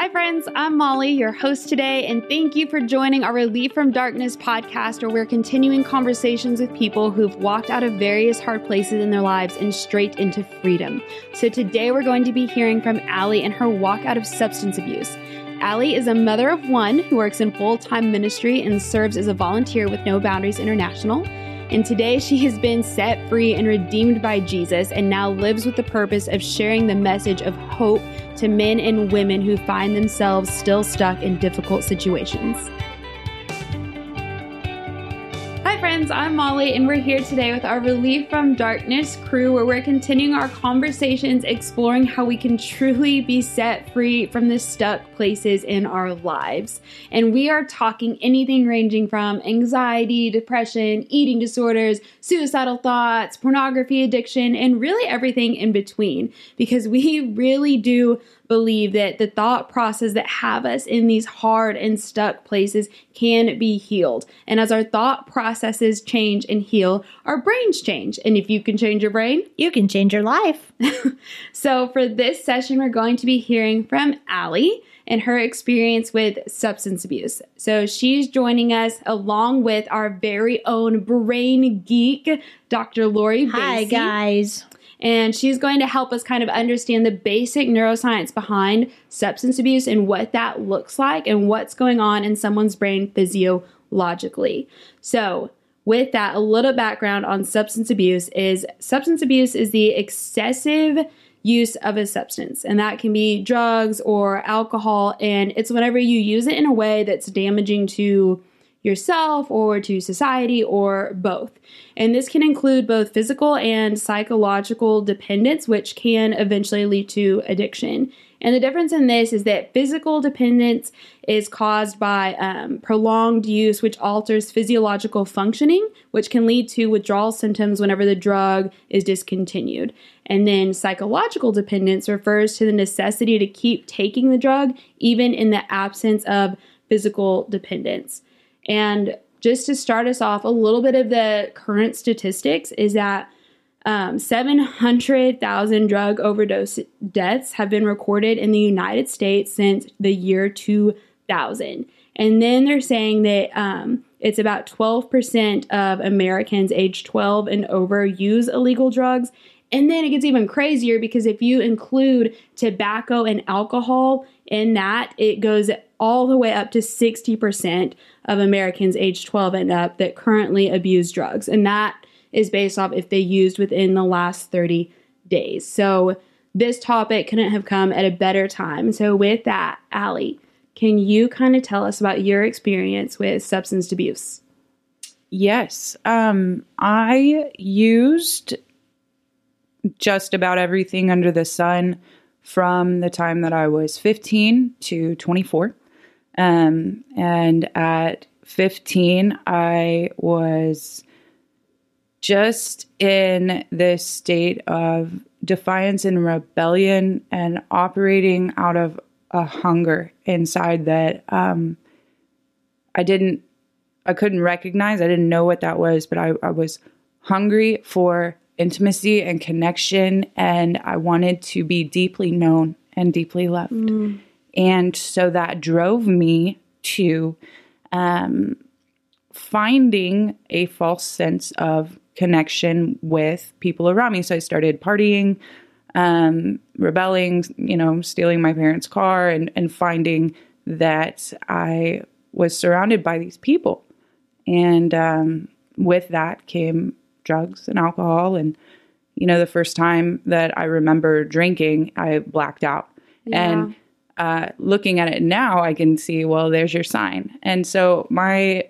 Hi, friends. I'm Molly, your host today, and thank you for joining our Relief from Darkness podcast, where we're continuing conversations with people who've walked out of various hard places in their lives and straight into freedom. So, today we're going to be hearing from Allie and her walk out of substance abuse. Allie is a mother of one who works in full time ministry and serves as a volunteer with No Boundaries International. And today she has been set free and redeemed by Jesus and now lives with the purpose of sharing the message of hope to men and women who find themselves still stuck in difficult situations. Hi, friends, I'm Molly, and we're here today with our Relief from Darkness crew, where we're continuing our conversations exploring how we can truly be set free from the stuck places in our lives. And we are talking anything ranging from anxiety, depression, eating disorders, suicidal thoughts, pornography addiction, and really everything in between, because we really do believe that the thought process that have us in these hard and stuck places can be healed. And as our thought processes change and heal, our brains change. And if you can change your brain, you can change your life. so for this session, we're going to be hearing from Allie and her experience with substance abuse. So she's joining us along with our very own brain geek, Dr. Lori Hi, guys and she's going to help us kind of understand the basic neuroscience behind substance abuse and what that looks like and what's going on in someone's brain physiologically. So, with that, a little background on substance abuse is substance abuse is the excessive use of a substance, and that can be drugs or alcohol, and it's whenever you use it in a way that's damaging to yourself or to society or both. And this can include both physical and psychological dependence, which can eventually lead to addiction. And the difference in this is that physical dependence is caused by um, prolonged use, which alters physiological functioning, which can lead to withdrawal symptoms whenever the drug is discontinued. And then psychological dependence refers to the necessity to keep taking the drug, even in the absence of physical dependence. And just to start us off, a little bit of the current statistics is that um, 700,000 drug overdose deaths have been recorded in the United States since the year 2000. And then they're saying that um, it's about 12% of Americans age 12 and over use illegal drugs. And then it gets even crazier because if you include tobacco and alcohol in that, it goes all the way up to 60% of Americans age 12 and up that currently abuse drugs. And that is based off if they used within the last 30 days. So this topic couldn't have come at a better time. So, with that, Allie, can you kind of tell us about your experience with substance abuse? Yes. Um, I used just about everything under the sun from the time that I was 15 to 24. Um, and at 15, I was just in this state of defiance and rebellion and operating out of a hunger inside that um, I didn't, I couldn't recognize. I didn't know what that was, but I, I was hungry for intimacy and connection, and I wanted to be deeply known and deeply loved. Mm. And so that drove me to um, finding a false sense of connection with people around me. So I started partying, um, rebelling, you know, stealing my parents' car, and, and finding that I was surrounded by these people. And um, with that came drugs and alcohol. And, you know, the first time that I remember drinking, I blacked out. Yeah. And uh, looking at it now, I can see, well, there's your sign. And so, my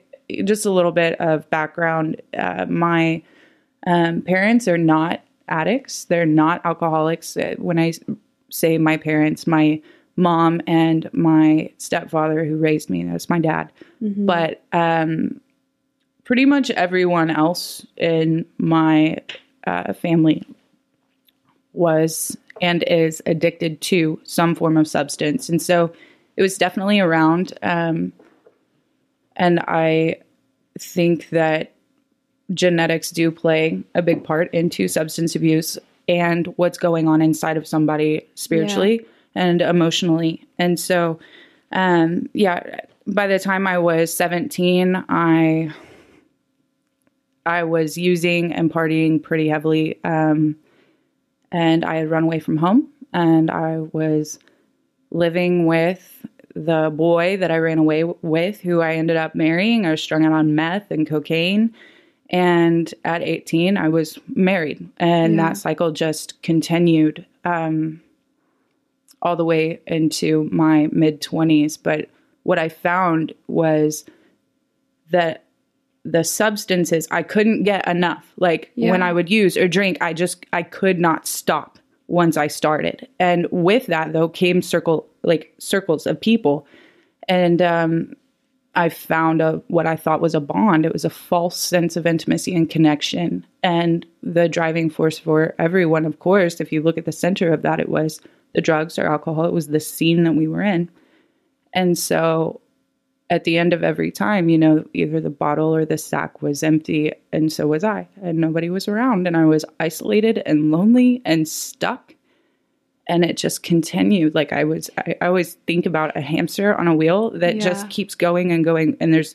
just a little bit of background uh, my um, parents are not addicts, they're not alcoholics. Uh, when I say my parents, my mom and my stepfather who raised me, that's my dad. Mm-hmm. But um, pretty much everyone else in my uh, family was and is addicted to some form of substance. And so it was definitely around. Um, and I think that genetics do play a big part into substance abuse and what's going on inside of somebody spiritually. Yeah. and emotionally. And so, um, yeah, by the time I was 17, I I was using and partying pretty heavily. Um, and I had run away from home and I was living with the boy that I ran away with, who I ended up marrying. I was strung out on meth and cocaine. And at 18, I was married. And Yeah. that cycle just continued um, all the way into my mid 20s. But what I found was that the substances I couldn't get enough. Like Yeah. when I would use or drink, I just I could not stop once I started. And with that though came circle like circles of people. And um I found a what I thought was a bond. It was a false sense of intimacy and connection. And the driving force for everyone, of course, if you look at the center of that, it was the drugs or alcohol. It was the scene that we were in. And so at the end of every time, you know, either the bottle or the sack was empty, and so was I, and nobody was around, and I was isolated and lonely and stuck. And it just continued. Like I was, I, I always think about a hamster on a wheel that Yeah. just keeps going and going, and there's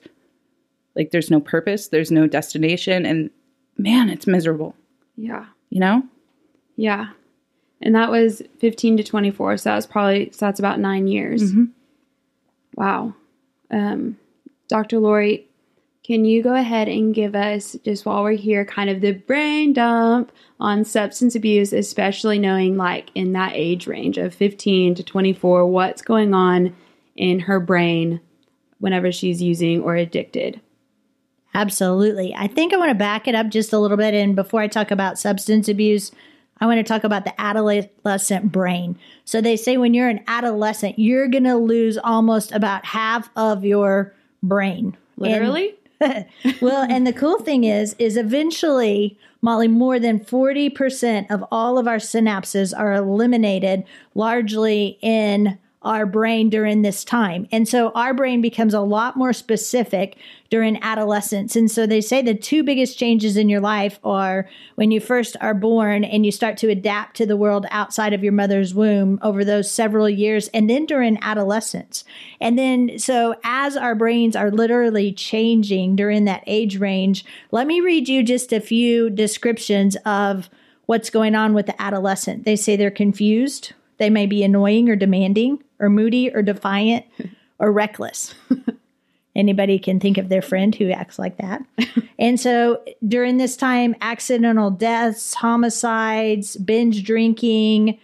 like, there's no purpose, there's no destination, and man, it's miserable, Yeah. you know? Yeah. And that was 15 to 24. So that was probably, so that's about nine years. Mm-hmm. Wow. Um, Dr. Lori, can you go ahead and give us, just while we're here, kind of the brain dump on substance abuse, especially knowing like in that age range of 15 to 24, what's going on in her brain whenever she's using or addicted? Absolutely. I think I want to back it up just a little bit. And before I talk about substance abuse, I want to talk about the adolescent brain. So they say when you're an adolescent, you're going to lose almost about half of your brain. And- Literally? well, and the cool thing is, is eventually, Molly, more than 40% of all of our synapses are eliminated largely in our brain during this time. And so our brain becomes a lot more specific during adolescence. And so they say the two biggest changes in your life are when you first are born and you start to adapt to the world outside of your mother's womb over those several years, and then during adolescence. And then, so as our brains are literally changing during that age range, let me read you just a few descriptions of what's going on with the adolescent. They say they're confused, they may be annoying or demanding, or moody or defiant, or reckless. Anybody can think of their friend who acts like that. and so during this time, accidental deaths, homicides, binge drinking,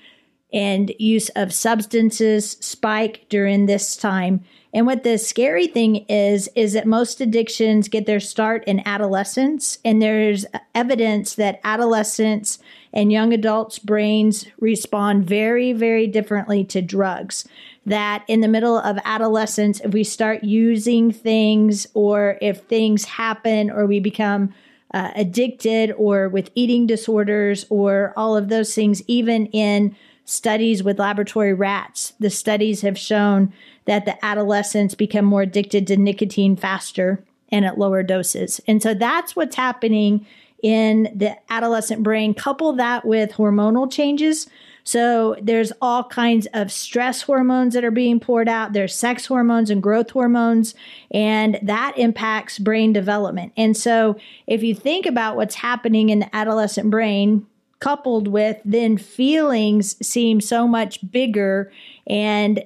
and use of substances spike during this time. And what the scary thing is, is that most addictions get their start in adolescence. And there's evidence that adolescents and young adults' brains respond very, very differently to drugs. That in the middle of adolescence, if we start using things or if things happen or we become uh, addicted or with eating disorders or all of those things, even in studies with laboratory rats, the studies have shown that the adolescents become more addicted to nicotine faster and at lower doses. And so that's what's happening in the adolescent brain. Couple that with hormonal changes. So there's all kinds of stress hormones that are being poured out. There's sex hormones and growth hormones, and that impacts brain development. And so if you think about what's happening in the adolescent brain, coupled with then feelings seem so much bigger and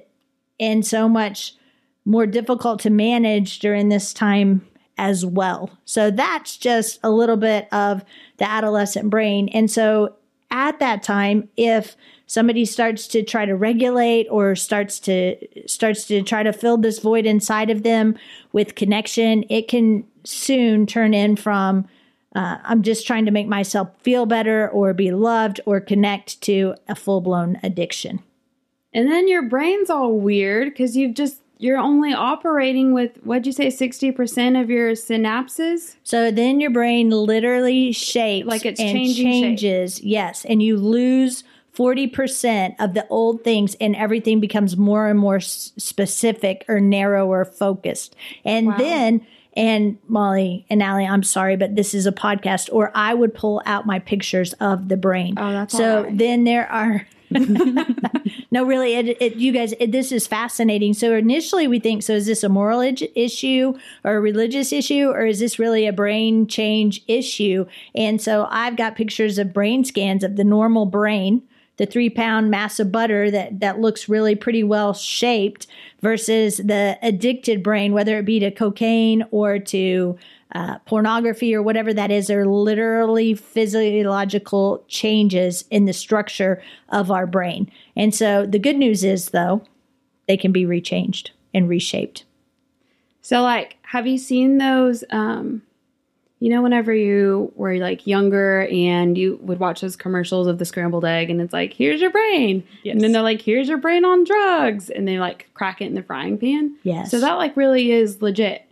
and so much more difficult to manage during this time as well. So that's just a little bit of the adolescent brain. And so at that time if somebody starts to try to regulate or starts to starts to try to fill this void inside of them with connection, it can soon turn in from uh, I'm just trying to make myself feel better or be loved or connect to a full blown addiction. And then your brain's all weird because you've just you're only operating with what'd you say, sixty percent of your synapses? So then your brain literally shapes Like it's and changing shape. changes. Yes. And you lose 40% of the old things and everything becomes more and more s- specific or narrower focused. And Wow. then, and Molly and Allie, I'm sorry, but this is a podcast, or I would pull out my pictures of the brain. Oh, that's so right. then there are no, really, it, it, you guys, it, this is fascinating. So initially, we think, so is this a moral issue or a religious issue, or is this really a brain change issue? And so I've got pictures of brain scans of the normal brain the three pound mass of butter that that looks really pretty well shaped versus the addicted brain, whether it be to cocaine or to uh, pornography or whatever that is, are literally physiological changes in the structure of our brain. And so the good news is, though, they can be rechanged and reshaped. So, like, have you seen those? Um, you know, whenever you were like younger and you would watch those commercials of the scrambled egg, and it's like, here's your brain. Yes. And then they're like, here's your brain on drugs. And they like crack it in the frying pan. Yes. So that like really is legit.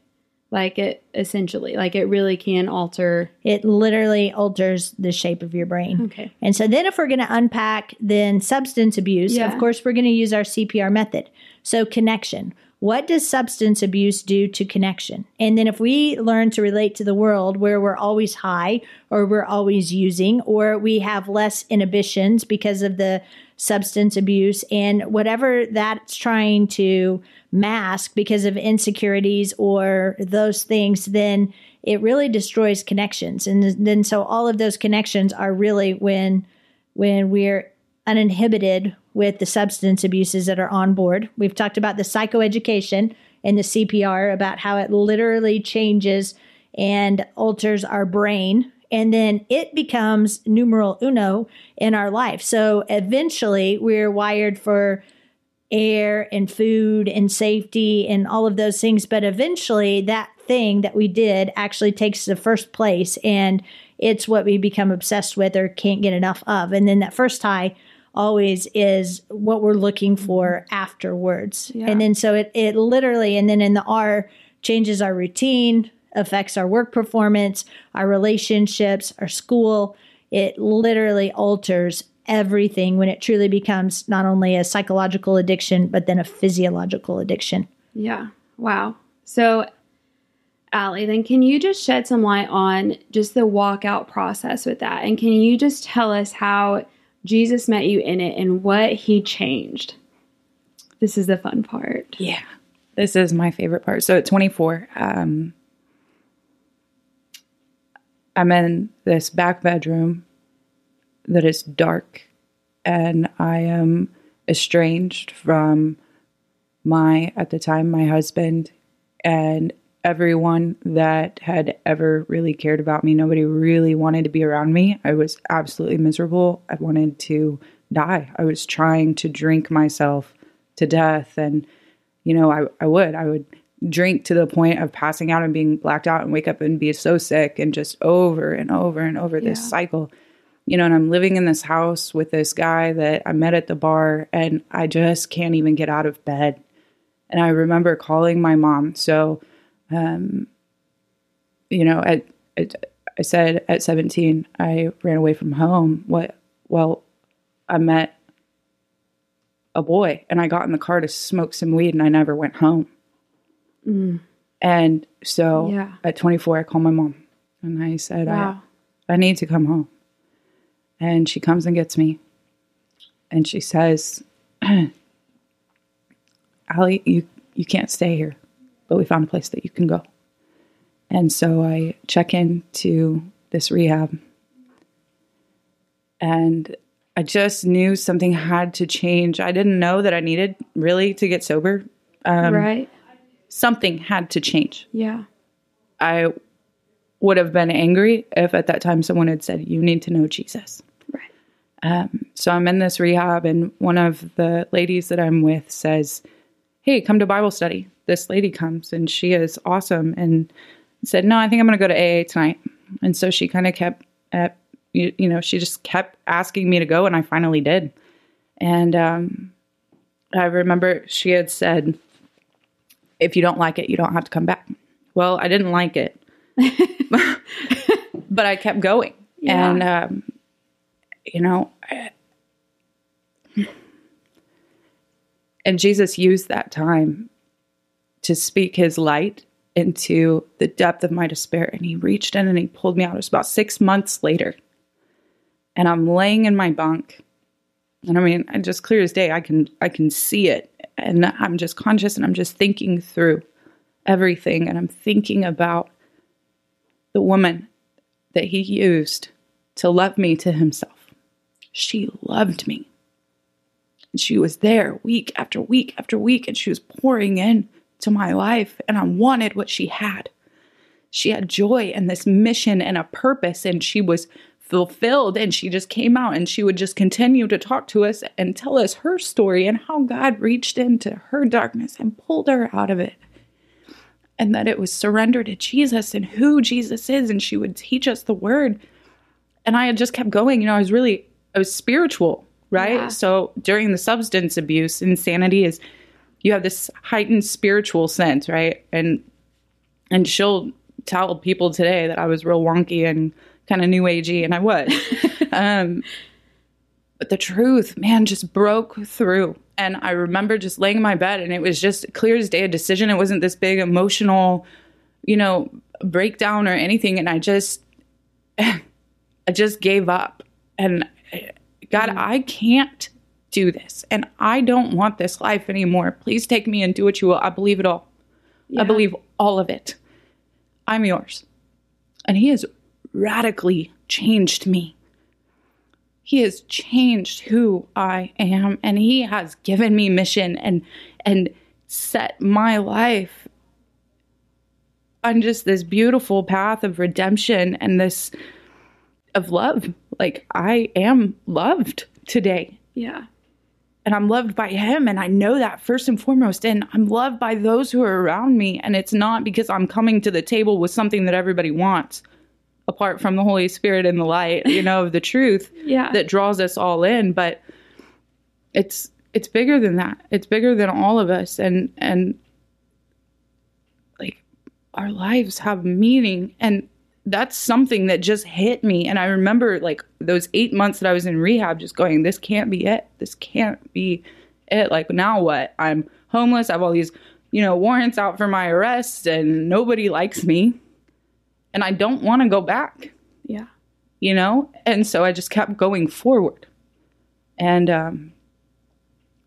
Like it essentially, like it really can alter. It literally alters the shape of your brain. Okay. And so then if we're going to unpack then substance abuse, Yeah. of course we're going to use our CPR method. So connection. What does substance abuse do to connection? And then if we learn to relate to the world where we're always high or we're always using or we have less inhibitions because of the substance abuse and whatever that's trying to mask because of insecurities or those things, then it really destroys connections. And then so all of those connections are really when when we're uninhibited with the substance abuses that are on board. We've talked about the psychoeducation and the CPR about how it literally changes and alters our brain. And then it becomes numeral uno in our life. So eventually we're wired for air and food and safety and all of those things. But eventually, that thing that we did actually takes the first place and it's what we become obsessed with or can't get enough of. And then that first high always is what we're looking mm-hmm. for afterwards. Yeah. And then so it, it literally, and then in the R, changes our routine, affects our work performance, our relationships, our school. It literally alters everything when it truly becomes not only a psychological addiction, but then a physiological addiction. Yeah. Wow. So, Allie, then can you just shed some light on just the walkout process with that? And can you just tell us how Jesus met you in it and what he changed? This is the fun part. Yeah. This is my favorite part. So at 24, um, I'm in this back bedroom that is dark, and I am estranged from my, at the time, my husband and everyone that had ever really cared about me. Nobody really wanted to be around me. I was absolutely miserable. I wanted to die. I was trying to drink myself to death. And, you know, I, I would. I would drink to the point of passing out and being blacked out and wake up and be so sick and just over and over and over this cycle. You know, and I'm living in this house with this guy that I met at the bar and I just can't even get out of bed. And I remember calling my mom. So, um, you know, at, at I said at 17, I ran away from home. What? Well, I met a boy and I got in the car to smoke some weed and I never went home. And so Yeah. at 24, I called my mom and I said, Wow. I, I need to come home. And she comes and gets me. And she says, Allie, you, you can't stay here, but we found a place that you can go. And so I check into this rehab. And I just knew something had to change. I didn't know that I needed really to get sober. Um, right? Something had to change. Yeah. I would have been angry if at that time someone had said, You need to know Jesus. Right. Um, so I'm in this rehab, and one of the ladies that I'm with says, Hey, come to Bible study. This lady comes, and she is awesome. And said, No, I think I'm going to go to AA tonight. And so she kind of kept at, you, you know, she just kept asking me to go, and I finally did. And um, I remember she had said, If you don't like it, you don't have to come back. Well, I didn't like it, but I kept going. Yeah. And, um, you know, and Jesus used that time to speak his light into the depth of my despair. And he reached in and he pulled me out. It was about six months later. And I'm laying in my bunk And I mean, I just clear as day, I can I can see it. And I'm just conscious and I'm just thinking through everything. And I'm thinking about the woman that he used to love me to himself. She loved me. And she was there week after week after week, and she was pouring in to my life, and I wanted what she had. She had joy and this mission and a purpose, and she was fulfilled. And she just came out and she would just continue to talk to us and tell us her story and how God reached into her darkness and pulled her out of it. And that it was surrender to Jesus and who Jesus is. And she would teach us the word. And I had just kept going. You know, I was really, I was spiritual, right? Yeah. So during the substance abuse, insanity is you have this heightened spiritual sense, right? And and she'll tell people today that I was real wonky and kind of new agey, and I was. um, but the truth, man, just broke through. And I remember just laying in my bed, and it was just clear as day a decision. It wasn't this big emotional, you know, breakdown or anything. And I just, I just gave up. And God, I can't do this, and I don't want this life anymore. Please take me and do what you will. I believe it all. I believe all of it. I'm yours. And He has radically changed me. He has changed who I am and he has given me mission and and set my life on just this beautiful path of redemption and this of love. Like I am loved today Yeah. and I'm loved by him and I know that first and foremost and I'm loved by those who are around me and it's not because I'm coming to the table with something that everybody wants apart from the Holy Spirit and the light, you know, of the truth Yeah. that draws us all in, but it's it's bigger than that. It's bigger than all of us and and like our lives have meaning and that's something that just hit me and I remember like those 8 months that I was in rehab just going this can't be it. This can't be it. Like now what? I'm homeless. I have all these, you know, warrants out for my arrest and nobody likes me. And I don't want to go back yeah. you know and so i just kept going forward and um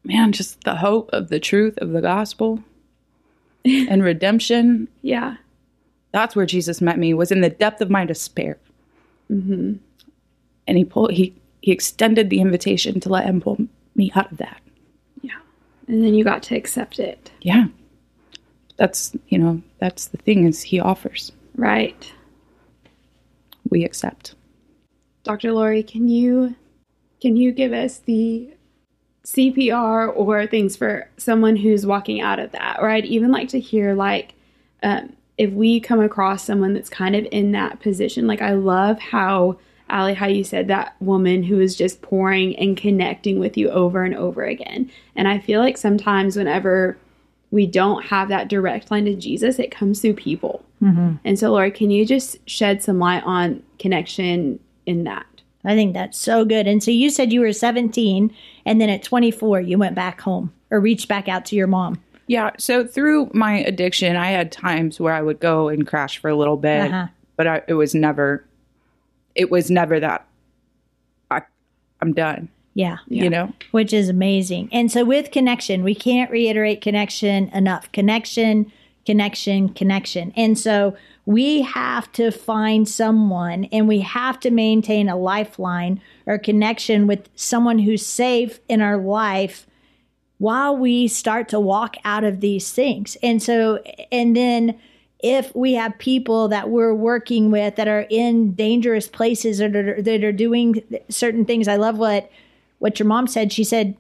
man just the hope of the truth of the gospel and redemption Yeah. that's where jesus met me was in the depth of my despair Mhm. and he pulled he he extended the invitation to let him pull me out of that Yeah. And then you got to accept it. yeah that's you know that's the thing is he offers Right. We accept Dr. Lori, can you can you give us the CPR or things for someone who's walking out of that? Or I'd even like to hear like um, if we come across someone that's kind of in that position. Like I love how Allie, how you said that woman who is just pouring and connecting with you over and over again. And I feel like sometimes whenever we don't have that direct line to Jesus, it comes through people. And so, Lori, can you just shed some light on connection in that? I think that's so good. And so you said you were 17 and then at 24 you went back home or reached back out to your mom. Yeah. So through my addiction, I had times where I would go and crash for a little bit, Uh-huh. but I, it was never, it was never that. I, I'm done. Yeah. You know. Which is amazing. And so with connection, we can't reiterate connection enough. Connection, connection, connection. And so we have to find someone and we have to maintain a lifeline or connection with someone who's safe in our life while we start to walk out of these things. And so, and then if we have people that we're working with that are in dangerous places or that are, that are doing certain things, I love what what your mom said. She said,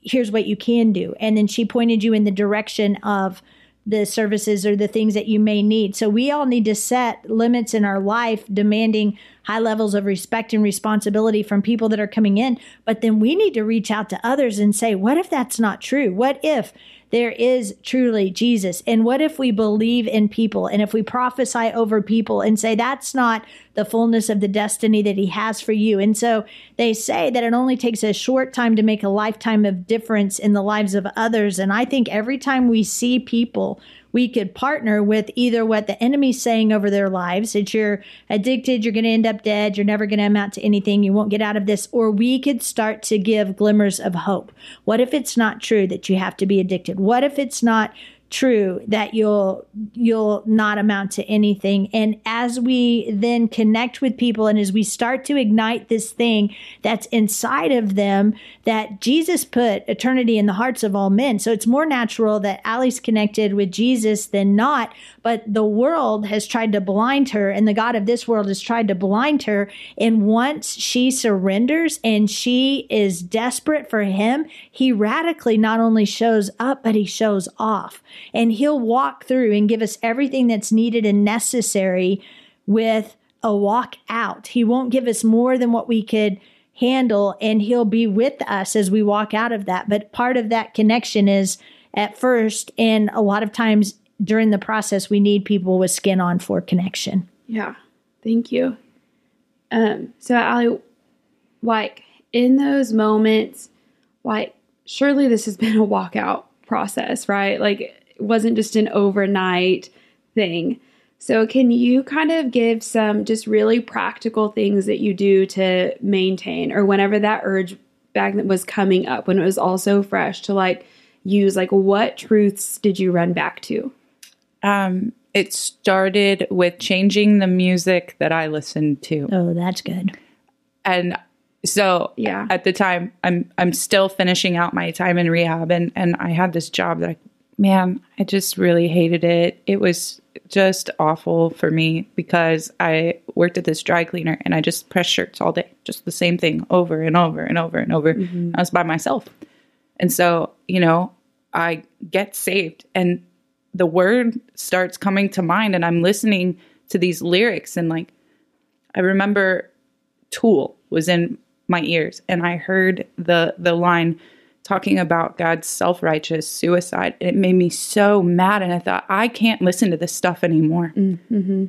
"Here's what you can do," and then she pointed you in the direction of the services or the things that you may need. So we all need to set limits in our life demanding high levels of respect and responsibility from people that are coming in, but then we need to reach out to others and say, what if that's not true? What if there is truly Jesus? And what if we believe in people and if we prophesy over people and say that's not the fullness of the destiny that he has for you? And so they say that it only takes a short time to make a lifetime of difference in the lives of others. And I think every time we see people we could partner with either what the enemy's saying over their lives that you're addicted, you're going to end up dead, you're never going to amount to anything, you won't get out of this, or we could start to give glimmers of hope. What if it's not true that you have to be addicted? What if it's not true that you'll you'll not amount to anything. And as we then connect with people and as we start to ignite this thing that's inside of them that Jesus put eternity in the hearts of all men. So it's more natural that Allie's connected with Jesus than not but the world has tried to blind her and the god of this world has tried to blind her. And once she surrenders and she is desperate for him he radically not only shows up but he shows off and he'll walk through and give us everything that's needed and necessary with a walk out. He won't give us more than what we could handle, and he'll be with us as we walk out of that. But part of that connection is at first, and a lot of times during the process, we need people with skin on for connection. Yeah. Thank you. Um, so Allie, like in those moments, like surely this has been a walkout process, right? Like wasn't just an overnight thing. So, can you kind of give some just really practical things that you do to maintain, or whenever that urge back that was coming up, when it was also fresh, to like use like what truths did you run back to? Um, it started with changing the music that I listened to. Oh, that's good. And so Yeah. at the time I'm I'm still finishing out my time in rehab and and I had this job that I man, I just really hated it. It was just awful for me because I worked at this dry cleaner and I just pressed shirts all day, just the same thing over and over and over and over. Mm-hmm. I was by myself. And so, you know, I get saved and the word starts coming to mind and I'm listening to these lyrics and like I remember Tool was in my ears and I heard the the line talking about God's self-righteous suicide it made me so mad and I thought I can't listen to this stuff anymore. Mm, mm-hmm.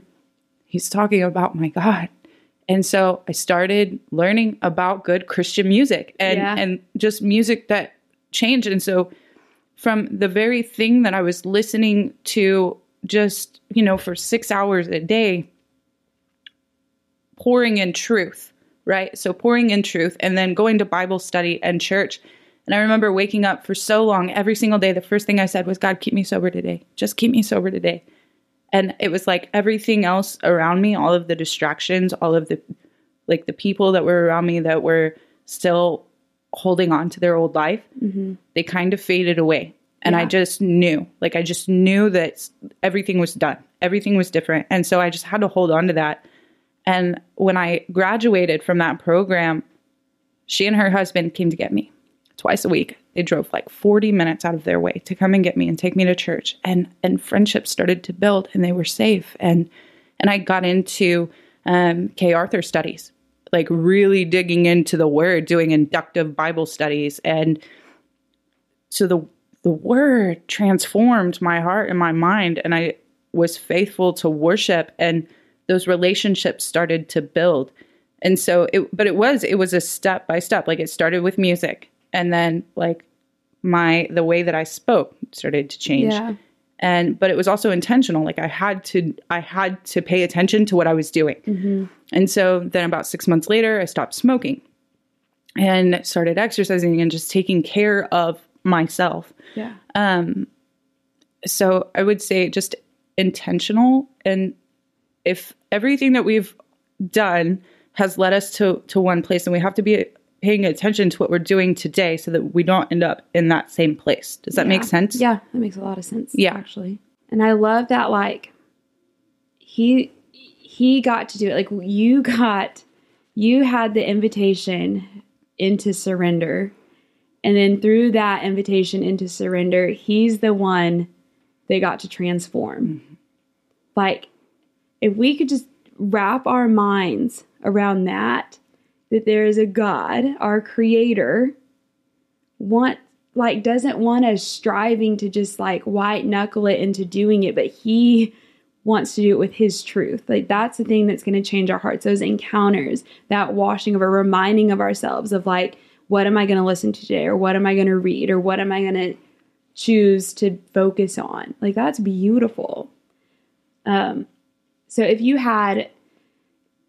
He's talking about my God. And so I started learning about good Christian music and Yeah. and just music that changed and so from the very thing that I was listening to just, you know, for 6 hours a day pouring in truth, right? So pouring in truth and then going to Bible study and church. And I remember waking up for so long every single day. The first thing I said was, God, keep me sober today. Just keep me sober today. And it was like everything else around me, all of the distractions, all of the like the people that were around me that were still holding on to their old life, mm-hmm. they kind of faded away. And I just knew, like, I just knew that everything was done. Everything was different. And so I just had to hold on to that. And when I graduated from that program, she and her husband came to get me twice a week. They drove like 40 minutes out of their way to come and get me and take me to church. And and friendships started to build and they were safe. And and I got into um, Kay Arthur studies, like really digging into the word, doing inductive Bible studies. And so the the word transformed my heart and my mind. And I was faithful to worship and those relationships started to build. And so it but it was it was a step by step. Like it started with music and then like my the way that I spoke started to change. Yeah. And but it was also intentional. Like I had to I had to pay attention to what I was doing. And so then about 6 months later I stopped smoking and started exercising and just taking care of myself Yeah. Um so I would say just intentional and if everything that we've done has led us to to one place and we have to be paying attention to what we're doing today so that we don't end up in that same place. Does that make sense? Yeah, that makes a lot of sense. Yeah. actually, and I love that. Like he he got to do it. Like you got you had the invitation into surrender, and then through that invitation into surrender, he's the one that got to transform. Mm-hmm. Like if we could just wrap our minds around that that there is a God, our creator, want like doesn't want us striving to just like white knuckle it into doing it, but he wants to do it with his truth. Like that's the thing that's going to change our hearts. Those encounters, that washing of a reminding of ourselves of like, what am I going to listen to today, or what am I going to read, or what am I going to choose to focus on. Like that's beautiful. Um so if you had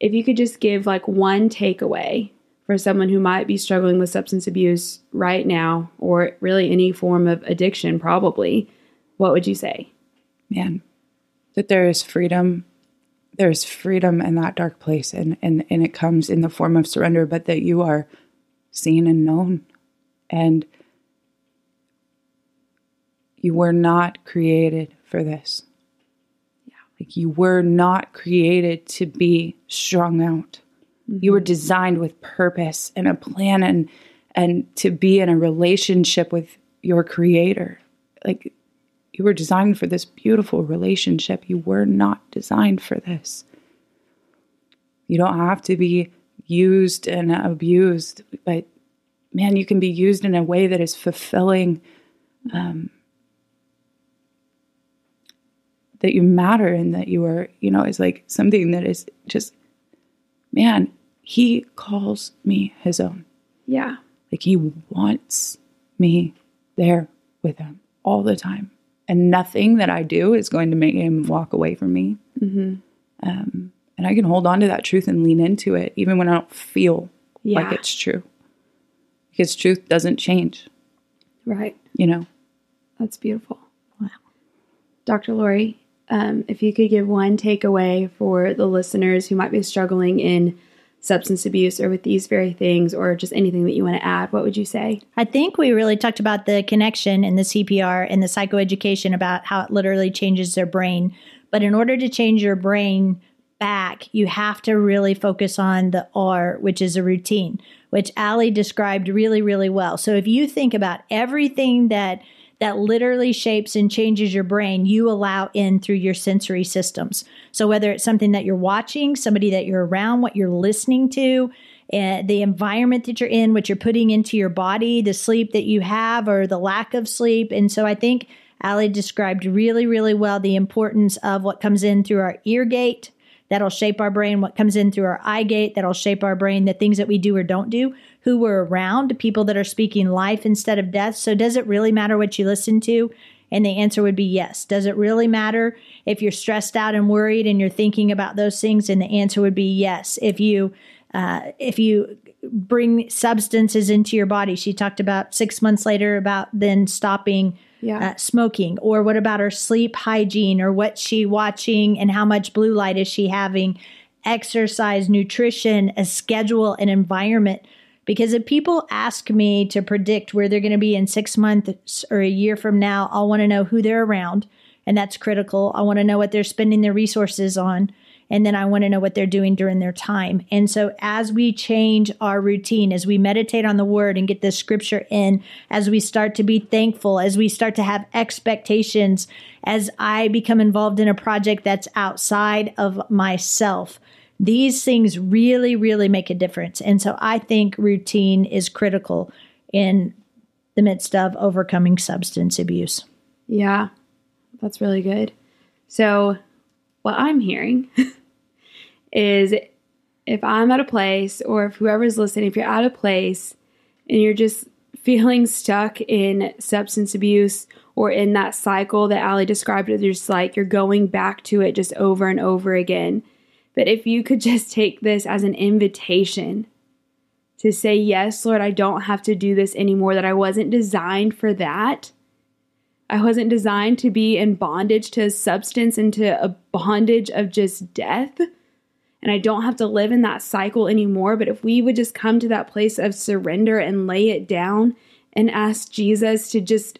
if you could just give like one takeaway for someone who might be struggling with substance abuse right now or really any form of addiction probably, what would you say? Man, that there is freedom. There's freedom in that dark place and, and, and it comes in the form of surrender, but that you are seen and known. And you were not created for this. Like you were not created to be strung out. Mm-hmm. You were designed with purpose and a plan and and to be in a relationship with your creator. Like you were designed for this beautiful relationship. You were not designed for this. You don't have to be used and abused, but man, you can be used in a way that is fulfilling um, that you matter and that you are, you know, is like something that is just, man, he calls me his own. Yeah. Like he wants me there with him all the time. And nothing that I do is going to make him walk away from me. Mm-hmm. Um, and I can hold on to that truth and lean into it, even when I don't feel yeah. like it's true. Because truth doesn't change. Right. You know? That's beautiful. Wow. Dr. Lori, um, if you could give one takeaway for the listeners who might be struggling in substance abuse or with these very things or just anything that you want to add, what would you say? I think we really talked about the connection in the CPR and the psychoeducation about how it literally changes their brain. But in order to change your brain back, you have to really focus on the R, which is a routine, which Ali described really, really well. So if you think about everything that that literally shapes and changes your brain, you allow in through your sensory systems. So, whether it's something that you're watching, somebody that you're around, what you're listening to, uh, the environment that you're in, what you're putting into your body, the sleep that you have, or the lack of sleep. And so, I think Ali described really, really well the importance of what comes in through our ear gate. That'll shape our brain. What comes in through our eye gate, that'll shape our brain. The things that we do or don't do who we're around, people that are speaking life instead of death. So, does it really matter what you listen to? And the answer would be yes. Does it really matter if you're stressed out and worried and you're thinking about those things? And the answer would be yes. If you uh, if you bring substances into your body, she talked about six months later about then stopping yeah. uh, smoking, or what about her sleep hygiene, or what she watching and how much blue light is she having, exercise, nutrition, a schedule, an environment because if people ask me to predict where they're going to be in six months or a year from now, I'll want to know who they're around. And that's critical. I want to know what they're spending their resources on. And then I want to know what they're doing during their time. And so, as we change our routine, as we meditate on the word and get the scripture in, as we start to be thankful, as we start to have expectations, as I become involved in a project that's outside of myself, these things really, really make a difference. And so I think routine is critical in the midst of overcoming substance abuse. Yeah, that's really good. So, what I'm hearing is if I'm at a place, or if whoever's listening, if you're at a place and you're just feeling stuck in substance abuse or in that cycle that Ali described, it's just like you're going back to it just over and over again but if you could just take this as an invitation to say, Yes, Lord, I don't have to do this anymore, that I wasn't designed for that. I wasn't designed to be in bondage to a substance and to a bondage of just death. And I don't have to live in that cycle anymore. But if we would just come to that place of surrender and lay it down and ask Jesus to just,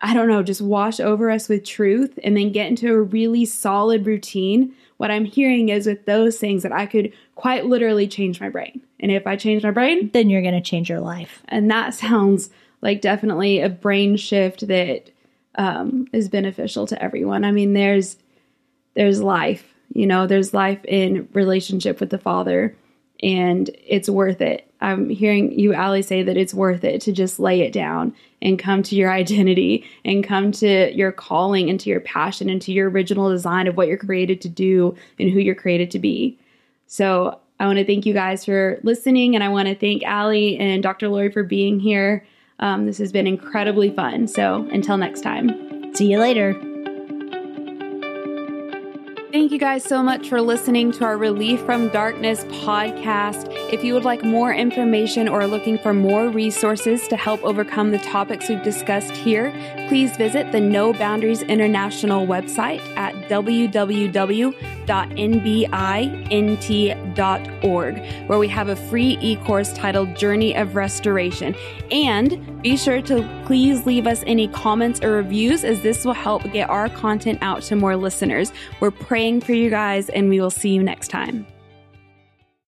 I don't know, just wash over us with truth and then get into a really solid routine what I'm hearing is with those things that I could quite literally change my brain. And if I change my brain, then you're going to change your life. And that sounds like definitely a brain shift that um, is beneficial to everyone. I mean, there's there's life, you know, there's life in relationship with the Father, and it's worth it. I'm hearing you, Ali, say that it's worth it to just lay it down and come to your identity and come to your calling and to your passion and to your original design of what you're created to do and who you're created to be. So I want to thank you guys for listening, and I want to thank Ali and Dr. Lori for being here. Um, this has been incredibly fun. So until next time. See you later. Thank you guys so much for listening to our Relief from Darkness podcast. If you would like more information or looking for more resources to help overcome the topics we've discussed here, please visit the No Boundaries International website at www.nbint.org, where we have a free e course titled Journey of Restoration. And be sure to please leave us any comments or reviews, as this will help get our content out to more listeners. We're praying for you guys, and we will see you next time.